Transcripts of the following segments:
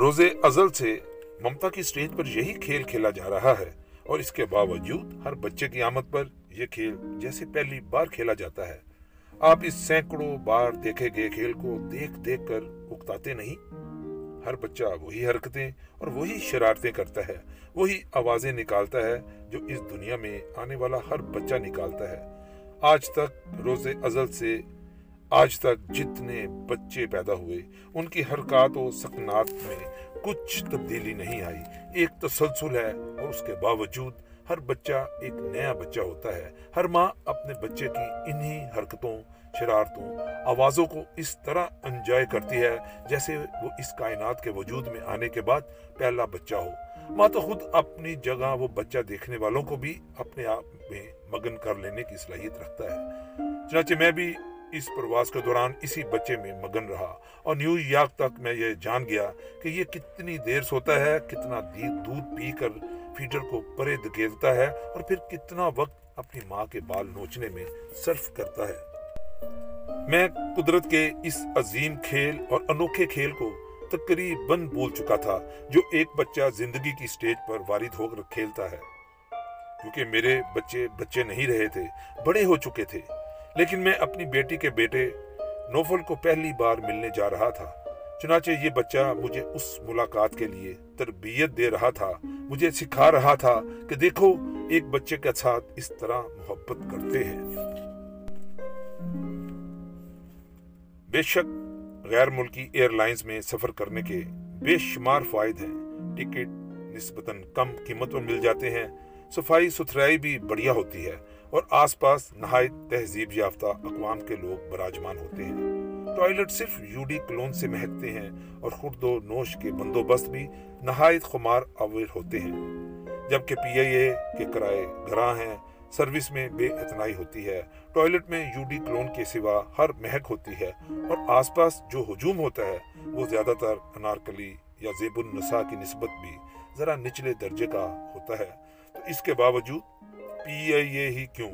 روز ازل سے ممتا کی سٹیج پر یہی کھیل کھیلا جا رہا ہے اور اس کے باوجود ہر بچے کی آمد پر یہ کھیل جیسے پہلی بار کھیلا جاتا ہے۔ آپ اس سینکڑوں بار دیکھے گئے کھیل کو دیکھ دیکھ کر اکتاتے نہیں۔ ہر بچہ وہی حرکتیں اور وہی شرارتیں کرتا ہے، وہی آوازیں نکالتا ہے جو اس دنیا میں آنے والا ہر بچہ نکالتا ہے۔ آج تک روز ازل سے آج تک جتنے بچے پیدا ہوئے، ان کی حرکات و سکنات میں کچھ تبدیلی نہیں آئی۔ ایک تسلسل ہے اور اس کے باوجود ہر بچہ ایک نیا بچہ ہوتا ہے۔ ہر ماں اپنے بچے کی انہی حرکتوں، شرارتوں، آوازوں کو اس طرح انجوائے کرتی ہے جیسے وہ اس کائنات کے وجود میں آنے کے بعد پہلا بچہ ہو۔ ماں تو خود اپنی جگہ وہ بچہ دیکھنے والوں کو بھی اپنے آپ میں مگن کر لینے کی صلاحیت رکھتا ہے۔ چنانچہ میں بھی اس پرواز کے دوران اسی بچے میں مگن رہا اور نیو یارک تک میں یہ جان گیا کہ یہ کتنی دیر سوتا ہے، کتنا دودھ پی کر فیڈر کو پرے دکیلتا ہے اور پھر کتنا وقت اپنی ماں کے بال نوچنے میں صرف کرتا ہے۔ میں قدرت کے اس عظیم کھیل اور انوکھے کھیل کو تقریباً بول چکا تھا، جو ایک بچہ زندگی کی سٹیج پر وارد ہو کر کھیلتا ہے۔ کیونکہ میرے بچے بچے نہیں رہے تھے، بڑے ہو چکے تھے۔ لیکن میں اپنی بیٹی کے بیٹے نوفل کو پہلی بار ملنے جا رہا تھا۔ چنانچہ یہ بچہ مجھے اس ملاقات کے لیے تربیت دے رہا تھا، مجھے سکھا رہا تھا کہ دیکھو، ایک بچے کے ساتھ اس طرح محبت کرتے ہیں۔ بے شک غیر ملکی ایئر لائنز میں سفر کرنے کے بے شمار فائد ہیں۔ ٹکٹ نسبتاً کم قیمت پر مل جاتے ہیں، صفائی ستھرائی بھی بڑھیا ہوتی ہے۔ اور آس پاس نہایت تہذیب یافتہ اقوام کے لوگ براجمان ہوتے ہیں۔ ٹوائلٹ صرف یوڈی کلون سے مہکتے ہیں اور خرد و نوش کے بندوبست بھی نہایت خمار آور ہوتے ہیں۔ جبکہ پی آئی اے کے کرائے گراں ہیں، سروس میں بے اتنائی ہوتی ہے۔ ٹوائلٹ میں یو ڈی کلون کے سوا ہر مہک ہوتی ہے اور آس پاس جو ہجوم ہوتا ہے، وہ زیادہ تر انارکلی یا زیب النساء کی نسبت بھی ذرا نچلے درجے کا ہوتا ہے۔ تو اس کے باوجود پی آئی اے ہی کیوں؟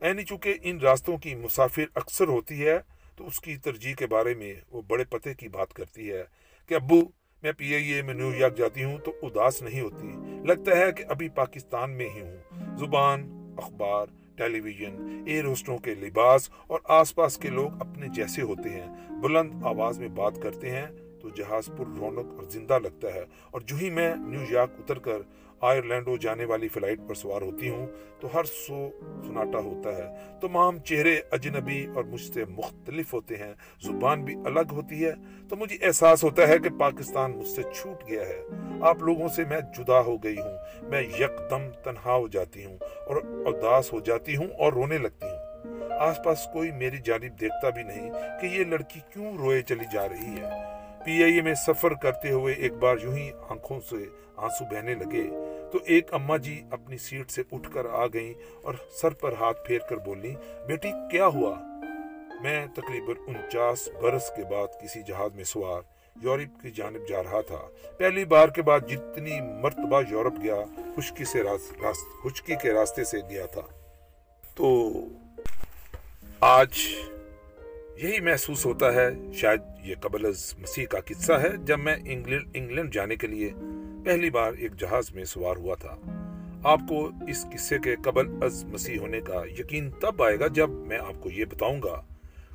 اینی چونکہ ان راستوں کی مسافر اکثر ہوتی ہے، تو اس کی ترجیح کے بارے میں وہ بڑے پتے کی بات کرتی ہے کہ ابو، میں پی آئی اے میں نیو یارک جاتی ہوں تو اداس نہیں ہوتی۔ لگتا ہے کہ ابھی پاکستان میں ہی ہوں۔ زبان، اخبار ٹیلی ویژن ایر ہوسٹوں کے لباس اور آس پاس کے لوگ اپنے جیسے ہوتے ہیں۔ بلند آواز میں بات کرتے ہیں تو جہاز پر رونق اور زندہ لگتا ہے۔ اور جو ہی میں نیو یارک اتر کر آئرلینڈو جانے والی فلائٹ پر سوار ہوتی ہوں تو ہر سو سناٹا ہوتا ہے۔ تمام چہرے اجنبی اور مجھ سے مختلف ہوتے ہیں۔ زبان بھی الگ ہوتی ہے۔ تو مجھے احساس ہوتا ہے کہ پاکستان مجھ سے چھوٹ گیا ہے۔ آپ لوگوں سے میں جدا ہو گئی ہوں۔ میں یکدم تنہا ہو جاتی ہوں اور اداس ہو جاتی ہوں اور رونے لگتی ہوں۔ آس پاس کوئی میری جانب دیکھتا بھی نہیں کہ یہ لڑکی کیوں روئے چلی جا رہی ہے۔ پی آئی اے میں سفر کرتے ہوئے ایک بار یوں ہی آنکھوں سے آنسو بہنے لگے۔ تو ایک اماں جی اپنی سیٹ سے اٹھ کر آ گئیں اور سر پر ہاتھ پھیر کر بولی بیٹی، کیا ہوا؟ میں تقریباً انچاس برس کے بعد کسی جہاز میں سوار یورپ کی جانب جا رہا تھا۔ پہلی بار کے بعد جتنی مرتبہ یورپ گیا، خشکی سے راست راست، خشکی کے راستے سے گیا تھا۔ تو آج یہی محسوس ہوتا ہے، شاید یہ قبل از مسیح کا قصہ ہے، جب میں انگلینڈ انگلینڈ جانے کے لیے پہلی بار ایک جہاز میں سوار ہوا تھا۔ آپ کو اس قصے کے قبل از مسیح ہونے کا یقین تب آئے گا جب میں آپ کو یہ بتاؤں گا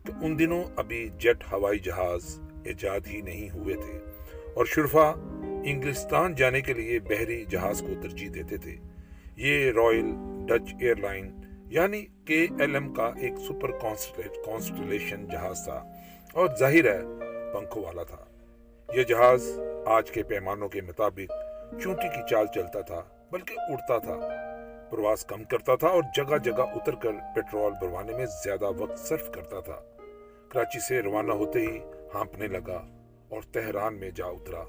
کہ ان دنوں ابھی جیٹ ہوائی جہاز ایجاد ہی نہیں ہوئے تھے اور شرفا انگلستان جانے کے لیے بحری جہاز کو ترجیح دیتے تھے۔ یہ رائل ڈچ ایئر لائن یعنی کے ایل ایم کا ایک سپر کانسٹلیشن جہاز تھا اور ظاہر ہے پنکھوں والا تھا۔ یہ جہاز آج کے پیمانوں کے مطابق چونٹی کی چال چلتا تھا، بلکہ اڑتا تھا۔ پرواز کم کرتا تھا اور جگہ جگہ اتر کر پیٹرول بھروانے میں زیادہ وقت صرف کرتا تھا۔ کراچی سے روانہ ہوتے ہی ہانپنے لگا اور تہران میں جا اترا۔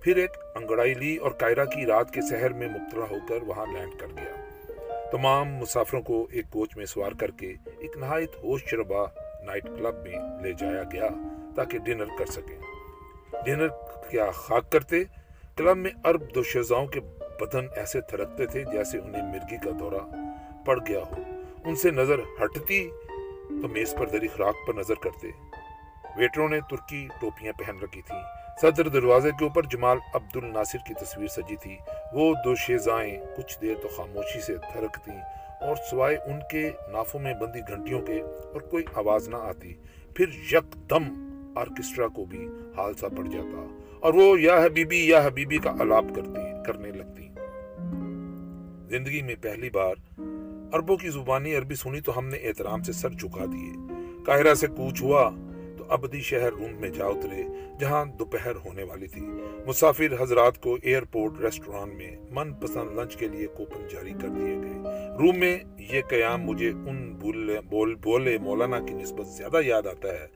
پھر ایک انگڑائی لی اور کائرہ کی رات کے سحر میں مبتلا ہو کر وہاں لینڈ کر گیا تمام مسافروں کو ایک کوچ میں سوار کر کے ایک نہایت ہوش شربا نائٹ کلب میں لے جایا گیا تاکہ ڈنر کر سکیں۔ ڈنر کیا خاک کرتے کلب میں عرب دوشیزاؤں کے بدن ایسے تھرکتے تھے جیسے انہیں مرگی کا دورہ پڑ گیا ہو۔ ان سے نظر ہٹتی تو میز پر دری خراک پر نظر کرتے۔ ویٹروں نے ترکی ٹوپیاں پہن رکھی تھیں۔ صدر دروازے کے اوپر جمال عبد الناصر کی تصویر سجی تھی۔ وہ دو شیزائیں کچھ دیر تو خاموشی سے تھرکتی اور سوائے ان کے نافوں میں بندی گھنٹیوں کے اور کوئی آواز نہ آتی، پھر یک دم آرکسٹرا کو بھی حال سا پڑ جاتا۔ اور وہ یا حبیبی یا حبیبی کا علاپ کرتی کرنے لگتی زندگی میں پہلی بار عربوں کی زبانی عربی سنی تو ہم نے احترام سے سر جھکا دیے۔ قاہرہ سے کوچ ہوا تو ابدی شہر روم میں جا اترے، جہاں دوپہر ہونے والی تھی۔ مسافر حضرات کو ایئرپورٹ ریسٹوران میں من پسند لنچ کے لیے کوپن جاری کر دیے گئے۔ روم میں یہ قیام مجھے ان بول بولے مولانا کی نسبت زیادہ یاد آتا ہے،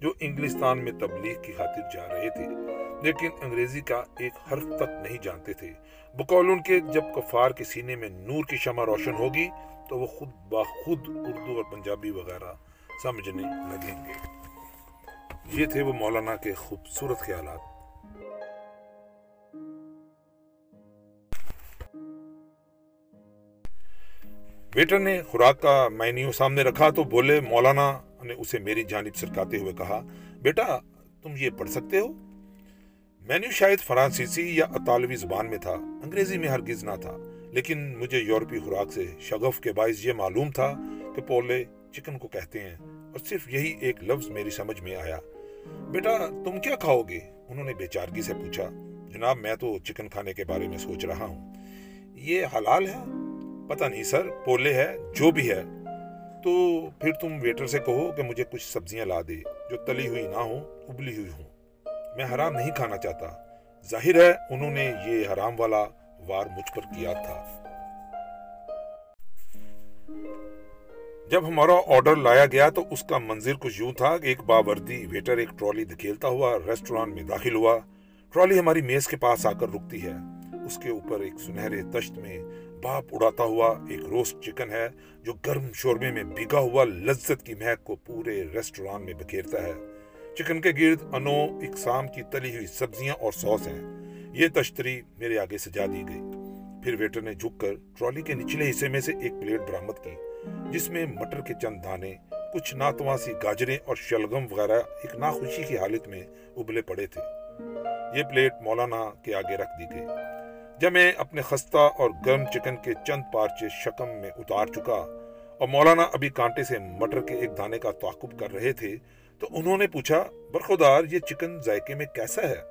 جو انگلستان میں تبلیغ کی خاطر جا رہے تھے۔ لیکن انگریزی کا ایک حرف تک نہیں جانتے تھے۔ بقول ان کے جب کفار کے سینے میں نور کی شمع روشن ہوگی تو وہ خود باخود اردو اور پنجابی وغیرہ سمجھنے لگیں گے۔ یہ تھے وہ مولانا کے خوبصورت خیالات۔ ویٹر نے خوراک کا مینیو سامنے رکھا تو بولے، مولانا نے اسے میری جانب سرکاتے ہوئے کہا، بیٹا، تم یہ پڑھ سکتے ہو؟ مینیو شاید فرانسیسی یا اطالوی زبان میں تھا، انگریزی میں ہرگز نہ تھا، لیکن مجھے یورپی خوراک سے شغف کے باعث یہ معلوم تھا کہ پولے چکن کو کہتے ہیں، اور صرف یہی ایک لفظ میری سمجھ میں آیا۔ بیٹا، تم کیا کھاؤ گے؟ انہوں نے بے چارگی سے پوچھا۔ جناب، میں تو چکن کھانے کے بارے میں سوچ رہا ہوں۔ یہ حلال ہے؟ پتہ نہیں سر پولے ہے، جو بھی ہے۔ تو پھر تم ویٹر سے کہو کہ مجھے کچھ سبزیاں لا دے جو تلی ہوئی نہ ہوں، ابلی ہوئی ہوں۔ میں حرام نہیں کھانا چاہتا۔ ظاہر ہے انہوں نے یہ حرام والا وار مجھ پر کیا تھا۔ جب ہمارا آرڈر لایا گیا تو اس کا منظر کچھ یوں تھا کہ ایک باوردی ویٹر ایک ٹرالی دکھیلتا ہوا ریسٹوران میں داخل ہوا۔ ٹرالی ہماری میز کے پاس آ کر رکتی ہے۔ اس کے اوپر ایک سنہرے تشت میں باپ اڑاتا ہوا ایک روسٹ چکن ہے جو گرم شوربے میں بھیگا ہوا لذت کی مہک کو پورے ریسٹوران میں بکھیرتا ہے۔ چکن کے گرد انو، اقسام کی تلی ہوئی سبزیاں اور سوس ہیں۔ یہ تشتری میرے آگے سجا دی گئی۔ پھر ویٹر نے جھک کر ٹرالی کے نچلے حصے میں سے ایک پلیٹ برامت کی، جس میں مٹر کے چند دانے، کچھ ناتواسی گاجریں اور شلگم وغیرہ ایک ناخوشی کی حالت میں ابلے پڑے تھے۔ یہ پلیٹ مولانا کے آگے رکھ دی گئی۔ جب میں اپنے خستہ اور گرم چکن کے چند پارچے شکم میں اتار چکا اور مولانا ابھی کانٹے سے مٹر کے ایک دانے کا تعاقب کر رہے تھے تو انہوں نے پوچھا، برخودار، یہ چکن ذائقے میں کیسا ہے؟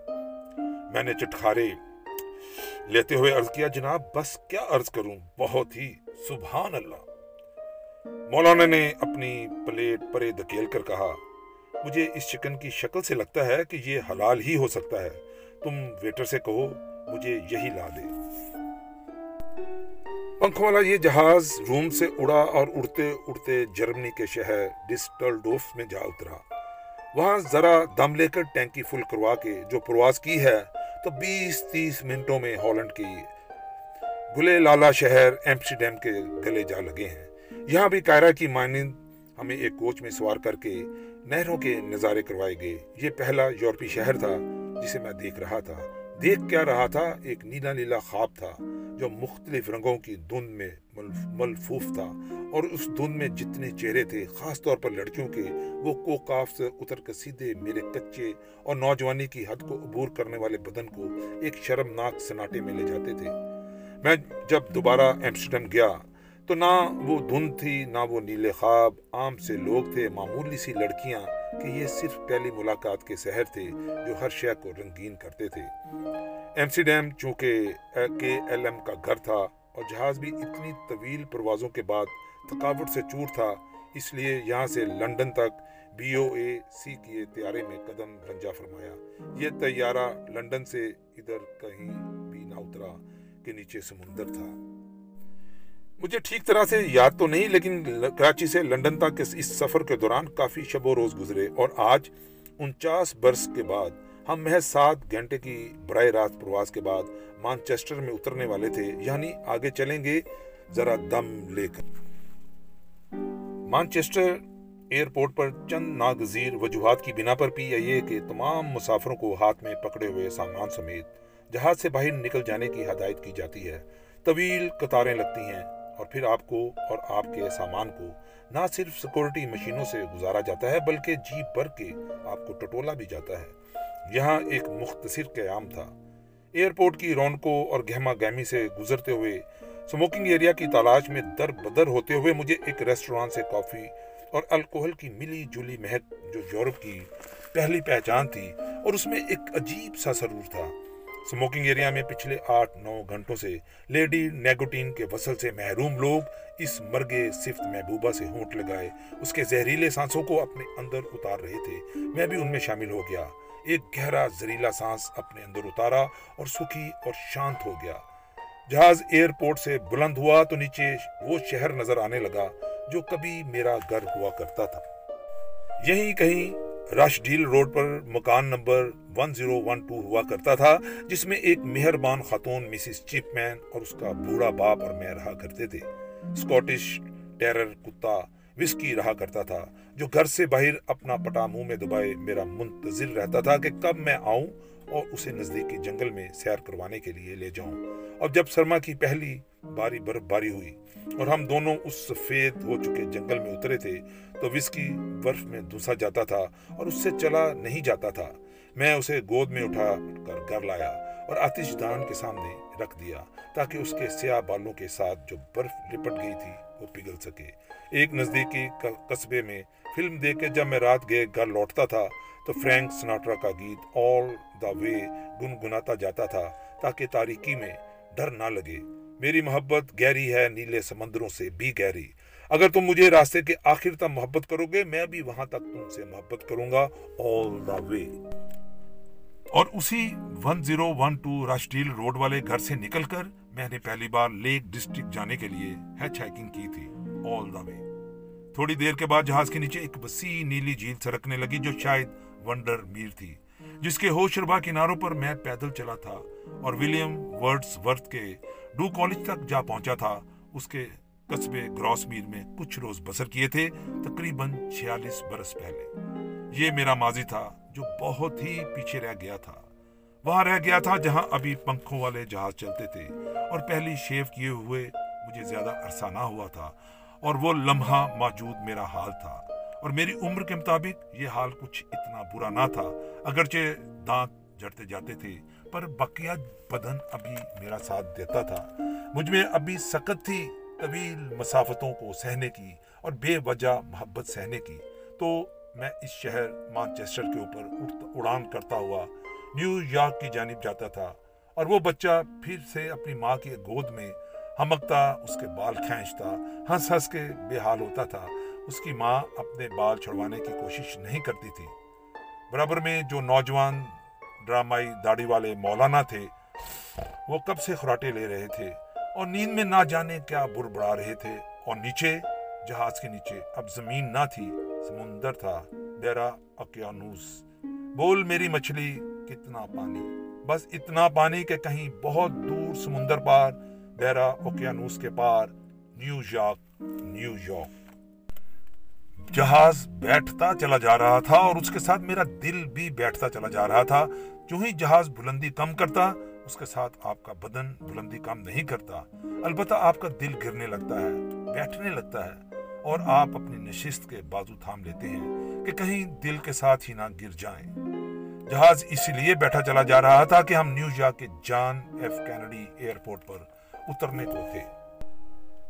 میں نے چٹخارے لیتے ہوئے عرض کیا، جناب، بس کیا عرض کروں؟ بہت ہی سبحان اللہ. مولانا نے اپنی پلیٹ پرے دکیل کر کہا، مجھے اس چکن کی شکل سے لگتا ہے کہ یہ حلال ہی ہو سکتا ہے۔ تم ویٹر سے کہو، مجھے یہی لا دے پنکھوں والا یہ جہاز روم سے اڑا اور اڑتے اڑتے جرمنی کے شہر ڈسٹلڈوف میں جا اترا۔ وہاں ذرا دم لے کر ٹینکی فل کروا کے جو پرواز کی ہے، تو بیس تیس منٹوں میں ہالینڈ کی گلے لالا شہر ایمسٹرڈیم کے گلے جا لگے ہیں۔ یہاں بھی کائرہ کی مانند ہمیں ایک کوچ میں سوار کر کے نہروں کے نظارے کروائے گئے۔ یہ پہلا یورپی شہر تھا جسے میں دیکھ رہا تھا۔ دیکھ کیا رہا تھا، ایک نیلا نیلا خواب تھا جو مختلف رنگوں کی دھند میں ملفوف تھا اور اس دھند میں جتنے چہرے تھے، خاص طور پر لڑکیوں کے، وہ کوکاف سے اتر کر سیدھے میرے کچے اور نوجوانی کی حد کو عبور کرنے والے بدن کو ایک شرمناک سناٹے میں لے جاتے تھے۔ میں جب دوبارہ ایمسٹرڈم گیا تو نہ وہ دھند تھی، نہ وہ نیلے خواب، عام سے لوگ تھے، معمولی سی لڑکیاں کہ یہ صرف پہلی ملاقات کے سحر تھے جو ہر شے کو رنگین کرتے تھے۔ ایم سی ڈیم چونکہ کے ایل ایم کا گھر تھا اور جہاز بھی اتنی طویل پروازوں کے بعد تھکاوٹ سے چور تھا، اس لیے یہاں سے لنڈن تک بی او اے سی کیے طیارے میں قدم رنجا فرمایا۔ یہ طیارہ لنڈن سے ادھر کہیں بھی نہ اترا کہ نیچے سمندر تھا۔ مجھے ٹھیک طرح سے یاد تو نہیں، لیکن کراچی سے لنڈن تک اس سفر کے دوران کافی شب و روز گزرے اور آج انچاس برس کے بعد ہم محض سات گھنٹے کی برائے رات پرواز کے بعد مانچسٹر میں اترنے والے تھے۔ یعنی آگے چلیں گے ذرا دم لے کر۔ مانچسٹر ایئرپورٹ پر چند ناگزیر وجوہات کی بنا پر پی آئی اے کے تمام مسافروں کو ہاتھ میں پکڑے ہوئے سامان سمیت جہاز سے باہر نکل جانے کی ہدایت کی جاتی ہے۔ طویل قطاریں لگتی ہیں۔ اور پھر آپ کو اور آپ کے سامان کو نہ صرف سیکورٹی مشینوں سے گزارا جاتا ہے، بلکہ جی بھر کے آپ کو ٹٹولا بھی جاتا ہے۔ یہاں ایک مختصر قیام تھا۔ ایئرپورٹ کی رونقوں اور گہما گہمی سے گزرتے ہوئے سموکنگ ایریا کی تلاش میں در بدر ہوتے ہوئے مجھے ایک ریسٹوران سے کافی اور الکوہل کی ملی جلی مہک جو یورپ کی پہلی پہچان تھی اور اس میں ایک عجیب سا سرور تھا۔ سموکنگ ایریا میں پچھلے آٹھ نو گھنٹوں سے لیڈی نیگوٹین کے وصل سے محروم لوگ اس مرگے صفت محبوبہ سے ہونٹ لگائے۔ اس کے زہریلے سانسوں کو اپنے اندر اتار رہے تھے۔ میں بھی ان میں شامل ہو گیا۔ ایک گہرا زہریلا سانس اپنے اندر اتارا اور سکھی اور شانت ہو گیا۔ جہاز ایئرپورٹ سے بلند ہوا تو نیچے وہ شہر نظر آنے لگا جو کبھی میرا گھر ہوا کرتا تھا۔ یہیں کہیں رش ڈیل روڈ پر مکان نمبر 1012 ہوا کرتا تھا، جس میں ایک مہربان خاتون مسز چپ مین اور اس کا بوڑھا باپ اور میں رہا کرتے تھے۔ سکوٹش ٹیرر کتا وسکی رہا کرتا تھا، جو گھر سے باہر اپنا پٹا منہ میں دبائے میرا منتظر رہتا تھا کہ کب میں آؤں اور اسے نزدیکی جنگل میں سیر کروانے کے لیے لے جاؤں۔ اور جب سرما کی پہلی باری برف باری ہوئی اور ہم دونوں اس سفید ہو چکے جنگل میں اترے تھے، تو وسکی برف میں دوسا جاتا تھا اور اس سے چلا نہیں جاتا تھا۔ میں اسے گود میں اٹھا کر گھر لایا اور آتش دان کے سامنے رکھ دیا تاکہ اس کے سیاہ بالوں کے ساتھ جو برف لپٹ گئی تھی وہ پگھل سکے۔ ایک نزدیکی قصبے میں فلم دیکھ کے جب میں رات گئے، گھر لوٹتا تھا تو فرینک سناٹرا کا گیت آل دا وے گنگناتا جاتا تھا تاکہ تاریکی میں ڈر نہ لگے۔ میری محبت گہری ہے، نیلے سمندروں سے بھی گہری۔ اگر تم مجھے راستے کے آخر تک محبت کرو گے، میں بھی وہاں تک تم سے محبت کروں گا۔ آل دا وے اور اسی ون زیرو ون ٹو راشٹیل روڈ والے گھر سے نکل کر میں نے پہلی بار لیک ڈسٹرکٹ جانے کے لیے ہیچ ہائکنگ کی تھی۔ آل دا وے تھوڑی دیر کے بعد جہاز کے نیچے ایک وسیع نیلی جھیل سرکنے لگی جو شاید ونڈر میر تھی، جس کے ہوش ربا کناروں پر میں پیدل چلا تھا اور ولیم ورڈز ورتھ کے ڈو کالج تک جا پہنچا تھا۔ اس کے قصبے گراس میر میں کچھ روز بسر کیے تھے، تقریباً چھیالیس برس پہلے۔ یہ میرا ماضی تھا جو بہت ہی پیچھے رہ گیا تھا۔ وہاں رہ گیا تھا جہاں ابھی پنکھوں والے جہاز چلتے تھے اور پہلی شیف کیے ہوئے مجھے زیادہ عرصہ نہ ہوا تھا۔ اور وہ لمحہ موجود میرا حال تھا۔ اور میری عمر کے مطابق یہ حال کچھ اتنا برا نہ تھا۔ اگرچہ دانت جڑتے جاتے تھے، پر بقیہ بدن ابھی میرا ساتھ دیتا تھا۔ مجھ میں ابھی سخت تھی طویل مسافتوں کو سہنے کی اور بے وجہ محبت سہنے کی۔ تو میں اس شہر مانچسٹر کے اوپر اڑان کرتا ہوا نیو یارک کی جانب جاتا تھا۔ اور وہ بچہ پھر سے اپنی ماں کی گود میں ہمکتا، اس کے بال کھینچتا، ہنس ہنس کے بے حال ہوتا تھا۔ اس کی ماں اپنے بال چھڑوانے کی کوشش نہیں کرتی تھی۔ برابر میں جو نوجوان ڈرامائی داڑھی والے مولانا تھے، وہ کب سے خراٹے لے رہے تھے اور نیند میں نہ جانے کیا بر بڑا رہے تھے۔ اور نیچے، جہاز کے نیچے، اب زمین نہ تھی، سمندر تھا۔ ڈیرا اکیانوس بول میری مچھلی، کتنا پانی۔ بس اتنا پانی کہ کہیں بہت دور سمندر پار ڈیرا اوکیانوس کے پار نیو یارک نیو یارک جہاز بیٹھتا چلا جا رہا تھا اور اس کے ساتھ میرا دل بھی بیٹھتا چلا جا رہا تھا۔ جو ہی جہاز بلندی کم کرتا، اس کے ساتھ آپ کا بدن بلندی کم نہیں کرتا۔ البتہ آپ کا دل گرنے لگتا ہے، بیٹھنے لگتا ہے اور آپ اپنی نشست کے بازو تھام لیتے ہیں کہ کہیں دل کے ساتھ ہی نہ گر جائیں۔ جہاز اسی لیے بیٹھا چلا جا رہا تھا کہ ہم نیو یارک کے جان ایف کینڈی ایئرپورٹ پر اترنے کو تھے۔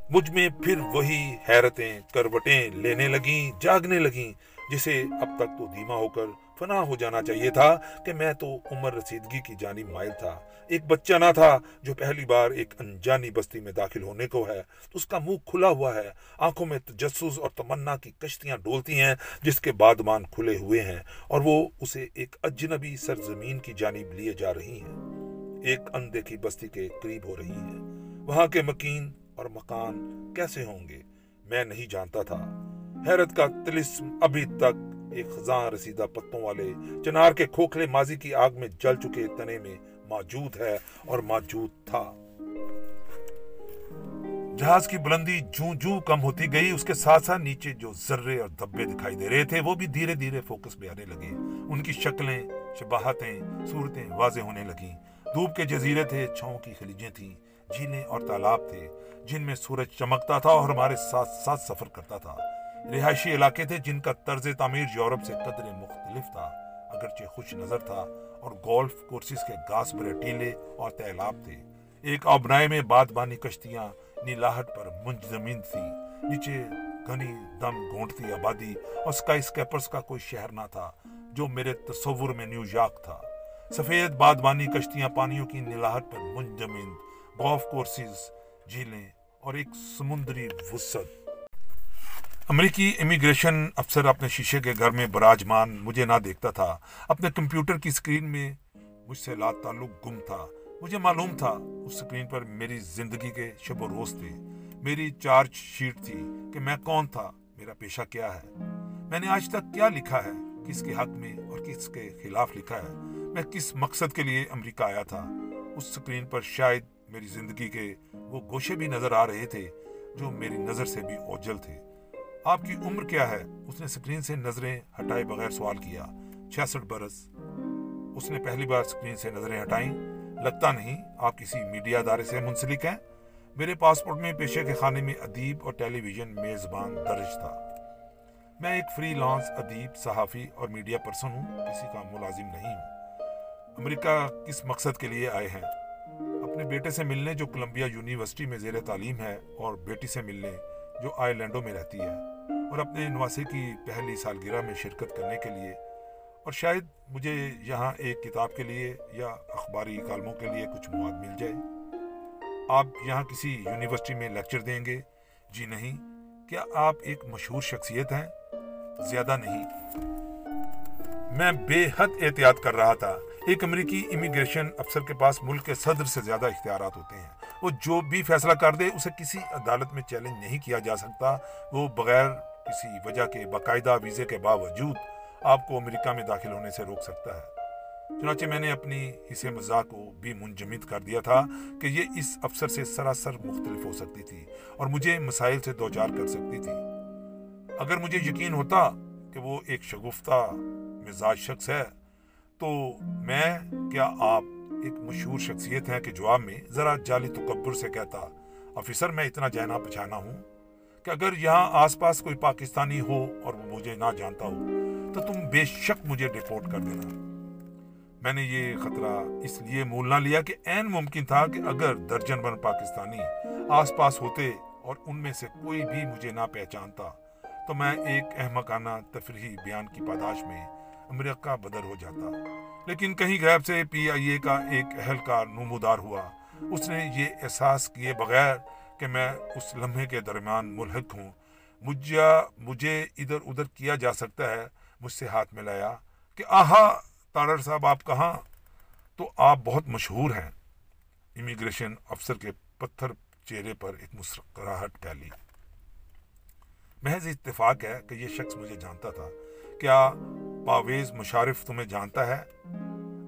مجھ میں پھر وہی حیرتیں، کروٹیں لینے لگیں، جاگنے لگیں، جسے اب تک تو دھیما ہو کر فنا ہو جانا چاہیے تھا کہ میں تو عمر رسیدگی کی جانب مائل تھا۔ ایک بچہ نہ تھا جو پہلی بار ایک انجانی بستی میں داخل ہونے کو ہے۔ تو اس کا منہ کھلا ہوا ہے۔ آنکھوں میں تجسس اور تمنا کی کشتیاں ڈولتی ہیں، جس کے بادمان کھلے ہوئے ہیں۔ اور وہ اسے ایک اجنبی سرزمین کی جانب لیے جا رہی ہیں۔ ایک اندیکھی بستی کے قریب ہو رہی ہیں۔ وہاں کے مکین اور مکان کیسے ہوں گے؟ میں نہیں جانتا تھا۔ حیرت کا تلسم ابھی تک ایک خزاں رسیدہ پتوں والے چنار کے کھوکھلے ماضی کی آگ میں جل چکے تنے میں موجود ہے اور موجود تھا۔ جہاز کی بلندی جوں جوں کم ہوتی گئی، اس کے ساتھ ساتھ نیچے جو ذرے اور دبے دکھائی دے رہے تھے، وہ بھی دھیرے دھیرے فوکس میں آنے لگے۔ ان کی شکلیں، شباہتیں، صورتیں واضح ہونے لگیں۔ دھوپ کے جزیرے تھے، چھاؤں کی خلیجیں تھیں۔ جھیلیں اور تالاب تھے، جن میں سورج چمکتا تھا اور ہمارے ساتھ ساتھ سفر کرتا تھا۔ رہائشی علاقے تھے جن کا طرز تعمیر یورپ سے قدر مختلف تھا۔ اگرچہ خوش نظر تھا اور گولف کورسز کے گاس برے ٹیلے اور تیلاب تھے۔ ایک ابنائے میں بادبانی کشتیاں نیلاہٹ پر منجزمین تھی، نیچے گھنی دم گھونٹتی آبادی اور سکائی سکیپرز کا کوئی شہر نہ تھا، جو میرے تصور میں نیو یارک تھا۔ سفید بادبانی کشتیاں پانیوں کی نیلاہٹ پر منجمین گولف کورسز جھیلیں اور ایک سمندری وسط امریکی امیگریشن افسر اپنے شیشے کے گھر میں براجمان مجھے نہ دیکھتا تھا۔ اپنے کمپیوٹر کی سکرین میں مجھ سے لا تعلق گم تھا۔ مجھے معلوم تھا اس سکرین پر میری زندگی کے شب و روز تھے۔ میری چارج شیٹ تھی کہ میں کون تھا، میرا پیشہ کیا ہے۔ میں نے آج تک کیا لکھا ہے، کس کے حق میں اور کس کے خلاف لکھا ہے۔ میں کس مقصد کے لیے امریکہ آیا تھا؟ اس سکرین پر شاید میری زندگی کے وہ گوشے بھی نظر آ رہے تھے جو میری نظر سے بھی اوجل تھے۔ آپ کی عمر کیا ہے؟ اس نے سکرین سے نظریں ہٹائے بغیر سوال کیا۔ چھیاسٹھ برس۔ اس نے پہلی بار سکرین سے نظریں ہٹائیں۔ لگتا نہیں آپ کسی میڈیا ادارے سے منسلک ہیں۔ میرے پاسپورٹ میں پیشے کے خانے میں ادیب اور ٹیلی ویژن میزبان درج تھا۔ میں ایک فری لانس ادیب، صحافی اور میڈیا پرسن ہوں، کسی کا ملازم نہیں۔ ہوں امریکہ کس مقصد کے لیے آئے ہیں؟ اپنے بیٹے سے ملنے جو کولمبیا یونیورسٹی میں زیر تعلیم ہے اور بیٹی سے ملنے جو آئی لینڈوں میں رہتی ہے اور اپنے نواسے کی پہلی سالگرہ میں شرکت کرنے کے لیے اور شاید مجھے یہاں ایک کتاب کے لیے یا اخباری کالموں کے لیے کچھ مواد مل جائے۔ آپ یہاں کسی یونیورسٹی میں لیکچر دیں گے؟ جی نہیں۔ کیا آپ ایک مشہور شخصیت ہیں؟ زیادہ نہیں۔ میں بے حد احتیاط کر رہا تھا۔ ایک امریکی امیگریشن افسر کے پاس ملک کے صدر سے زیادہ اختیارات ہوتے ہیں۔ وہ جو بھی فیصلہ کر دے، اسے کسی عدالت میں چیلنج نہیں کیا جا سکتا۔ وہ بغیر کسی وجہ کے باقاعدہ ویزے کے باوجود آپ کو امریکہ میں داخل ہونے سے روک سکتا ہے۔ چنانچہ میں نے اپنی حصے مزاح کو بھی منجمد کر دیا تھا کہ یہ اس افسر سے سراسر مختلف ہو سکتی تھی اور مجھے مسائل سے دوچار کر سکتی تھی۔ اگر مجھے یقین ہوتا کہ وہ ایک شگفتہ مزاج شخص ہے، تو میں کیا آپ ایک مشہور شخصیت ہے کہ جواب میں ذرا جعلی تکبر سے کہتا، آفیسر، میں اتنا جہنا پچھانا ہوں کہ اگر یہاں آس پاس کوئی پاکستانی ہو اور وہ مجھے نہ جانتا ہو، تو تم بے شک مجھے ڈپورٹ کر دینا۔ میں نے یہ خطرہ اس لیے مول نہ لیا کہ این ممکن تھا کہ اگر درجن بن پاکستانی آس پاس ہوتے اور ان میں سے کوئی بھی مجھے نہ پہچانتا، تو میں ایک احمقانہ تفریحی بیان کی پاداش میں امریکہ بدر ہو جاتا۔ لیکن کہیں غیب سے پی آئی اے کا ایک اہلکار نمودار ہوا۔ اس نے یہ احساس کیے بغیر کہ میں اس لمحے کے درمیان ملحق ہوں۔ مجھے مجھے ادھر ادھر کیا جا سکتا ہے؟ مجھ سے ہاتھ ملایا کہ آہا، تارڑ صاحب آپ کہاں؟ تو آپ بہت مشہور ہیں۔ امیگریشن افسر کے پتھر چہرے پر ایک مسکراہٹ پھیلی۔ محض اتفاق ہے کہ یہ شخص مجھے جانتا تھا۔ کیا پاویز مشارف تمہیں جانتا ہے؟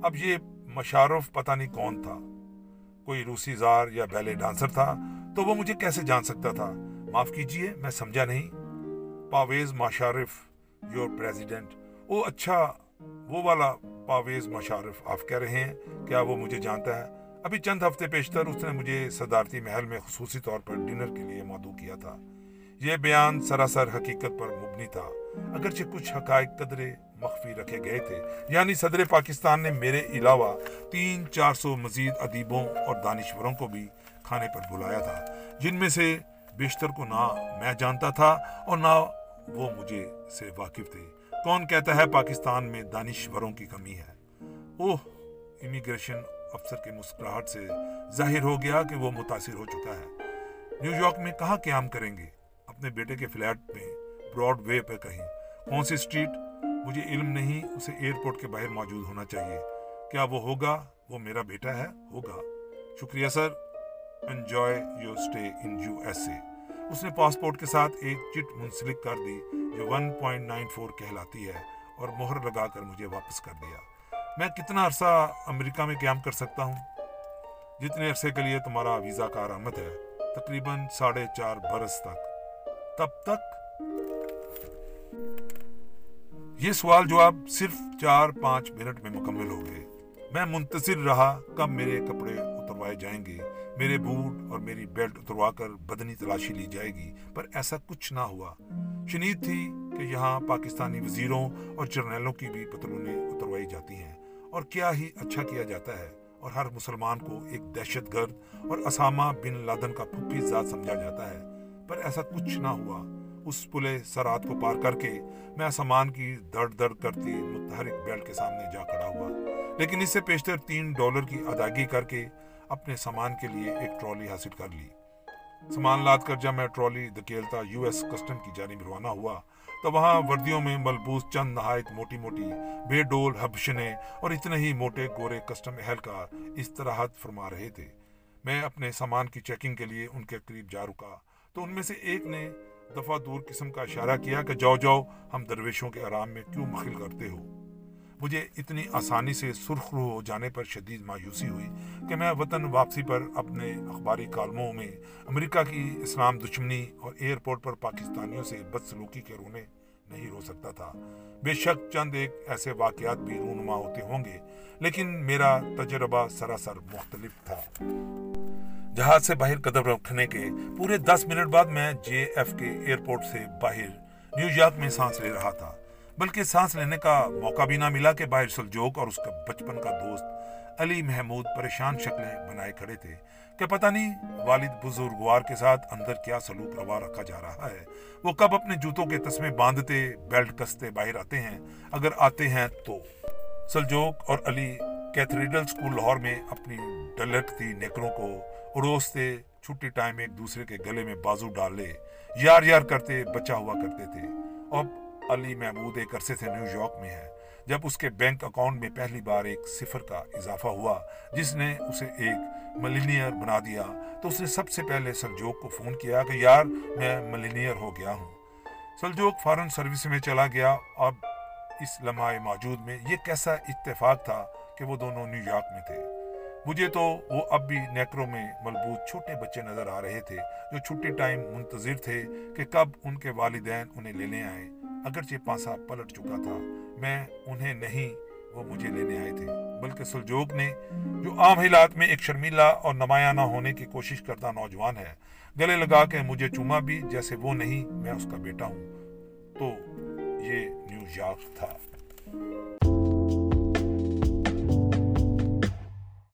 اب یہ مشارف پتہ نہیں کون تھا۔ کوئی روسی زار یا بیلے ڈانسر تھا تو وہ مجھے کیسے جان سکتا تھا؟ معاف کیجیے، میں سمجھا نہیں۔ پاویز مشارف، یور پریزیڈنٹ۔ او اچھا وہ والا پاویز مشارف، آپ کہہ رہے ہیں؟ کیا وہ مجھے جانتا ہے؟ ابھی چند ہفتے پیشتر اس نے مجھے صدارتی محل میں خصوصی طور پر ڈنر کے لیے مدعو کیا تھا۔ یہ بیان سراسر حقیقت پر مبنی تھا۔ اگرچہ کچھ حقائق قدرے مخفی رکھے گئے تھے یعنی صدر پاکستان نے میرے علاوہ تین چار سو مزید ادیبوں اور دانشوروں کو بھی کھانے پر بلایا تھا، جن میں سے بیشتر کو نہ میں جانتا تھا اور نہ وہ مجھے سے واقف تھے۔ کون کہتا ہے پاکستان میں دانشوروں کی کمی ہے؟ اوہ، امیگریشن افسر کے مسکراہٹ سے ظاہر ہو گیا کہ وہ متاثر ہو چکا ہے۔ نیو یارک میں کہاں قیام کریں گے؟ اپنے بیٹے کے فلیٹ میں، براڈ وے پہ کہیں۔ کون سی اسٹریٹ مجھے علم نہیں اسے ایئرپورٹ کے باہر موجود ہونا چاہیے۔ کیا وہ ہوگا؟ وہ میرا بیٹا ہے، ہوگا۔ شکریہ sir. Enjoy your stay in U S A. اس نے پاسپورٹ کے ساتھ ایک چٹ منسلک کر دی، جو ون پوائنٹ نائن فور کہلاتی ہے اور مہر لگا کر مجھے واپس کر دیا۔ میں کتنا عرصہ امریکہ میں قیام کر سکتا ہوں؟ جتنے عرصے کے لیے تمہارا ویزا کار آمد ہے، تقریباً ساڑھے چار برس تک۔ تب تک؟ یہ سوال جواب صرف چار پانچ منٹ میں مکمل ہو گئے۔ میں منتظر رہا کب میرے کپڑے اتروائے جائیں گے۔ میرے بوٹ اور میری بیلٹ اتروا کر بدنی تلاشی لی جائے گی، پر ایسا کچھ نہ ہوا۔ شنید تھی کہ یہاں پاکستانی وزیروں اور جرنیلوں کی بھی پتلونیں اتروائی جاتی ہیں۔ اور کیا ہی اچھا کیا جاتا ہے۔ اور ہر مسلمان کو ایک دہشت گرد اور اسامہ بن لادن کا پھپھی ذات سمجھا جاتا ہے۔ پر ایسا کچھ نہ ہوا۔ اس پلے سرات کو پار کر کے میں آسمان کی درد درد کرتی متحرک بیلٹ کے سامنے جا کھڑا ہوا۔ لیکن اس سے پیشتر تین ڈالر کی ادائیگی کر کے اپنے سامان کے لیے ایک ٹرالی حاصل کر لی۔ سامان لاد کر جب میں ٹرالی دکیلتا یو ایس کسٹم کی جانب روانہ ہوا، تو وہاں وردیوں میں ملبوس چند نہایت موٹی موٹی بے ڈول حبشنے اور اتنے ہی موٹے گورے کسٹم اہلکار استراحت فرما رہے تھے۔ میں اپنے سامان کی چیکنگ کے لیے ان کے قریب جا رکا۔ تو ان میں سے ایک نے دفعہ دور قسم کا اشارہ کیا کہ جاؤ جاؤ، ہم درویشوں کے آرام میں کیوں مخل کرتے ہو؟ مجھے اتنی آسانی سے سرخ رو ہو جانے پر شدید مایوسی ہوئی کہ میں وطن واپسی پر اپنے اخباری کالموں میں امریکہ کی اسلام دشمنی اور ایئرپورٹ پر پاکستانیوں سے بدسلوکی کے رونے نہیں رو سکتا تھا۔ بے شک چند ایک ایسے واقعات بھی رونما ہوتے ہوں گے، لیکن میرا تجربہ سراسر مختلف تھا۔ جہاز سے باہر قدم رکھنے کے پورے دس منٹ بعد میں جے ایف کے ایئرپورٹ سے باہر نیو یارک میں سانس لے رہا تھا۔ بلکہ سانس لینے کا موقع بھی نہ ملا کہ باہر سلجوک اور اس کا بچپن کا دوست علی محمود پریشان شکلیں بنائے کھڑے تھے کہ پتہ نہیں والد بزرگوار کے ساتھ اندر کیا سلوک روا رکھا جا رہا ہے۔ وہ کب اپنے جوتوں کے تسمے باندھتے بیلٹ کستے باہر آتے ہیں۔ اگر آتے ہیں تو سلجوک اور علی کیتھریڈل سکول لاہور میں اپنی ڈلکتی نیکروں کو اڑوستے چھٹی ٹائم ایک دوسرے کے گلے میں بازو ڈال لے، یار یار کرتے بچہ ہوا کرتے تھے۔ اب علی محمود ایک عرصے سے نیو یارک میں ہے، جب اس کے بینک اکاؤنٹ میں پہلی بار ایک صفر کا اضافہ ہوا، جس نے اسے ایک ملینئر بنا دیا۔ تو اس نے سب سے پہلے سلجوک کو فون کیا کہ یار میں ملینئر ہو گیا ہوں۔ سلجوک فارن سروس میں چلا گیا۔ اب اس لمحہ موجود میں یہ کیسا اتفاق تھا کہ وہ دونوں نیو یارک میں تھے۔ مجھے تو وہ اب بھی نیکرو میں ملبوط چھوٹے بچے نظر آ رہے تھے جو چھٹی ٹائم منتظر تھے کہ کب ان کے والدین انہیں لینے آئے اگرچہ پاسا پلٹ چکا تھا، میں انہیں نہیں، وہ مجھے لینے آئے تھے۔ بلکہ سلجوگ نے، جو عام حالات میں ایک شرمیلا اور نمایاں نہ ہونے کی کوشش کرتا نوجوان ہے، گلے لگا کے مجھے چوما بھی جیسے وہ نہیں، میں اس کا بیٹا ہوں۔ تو یہ نیو یارک تھا۔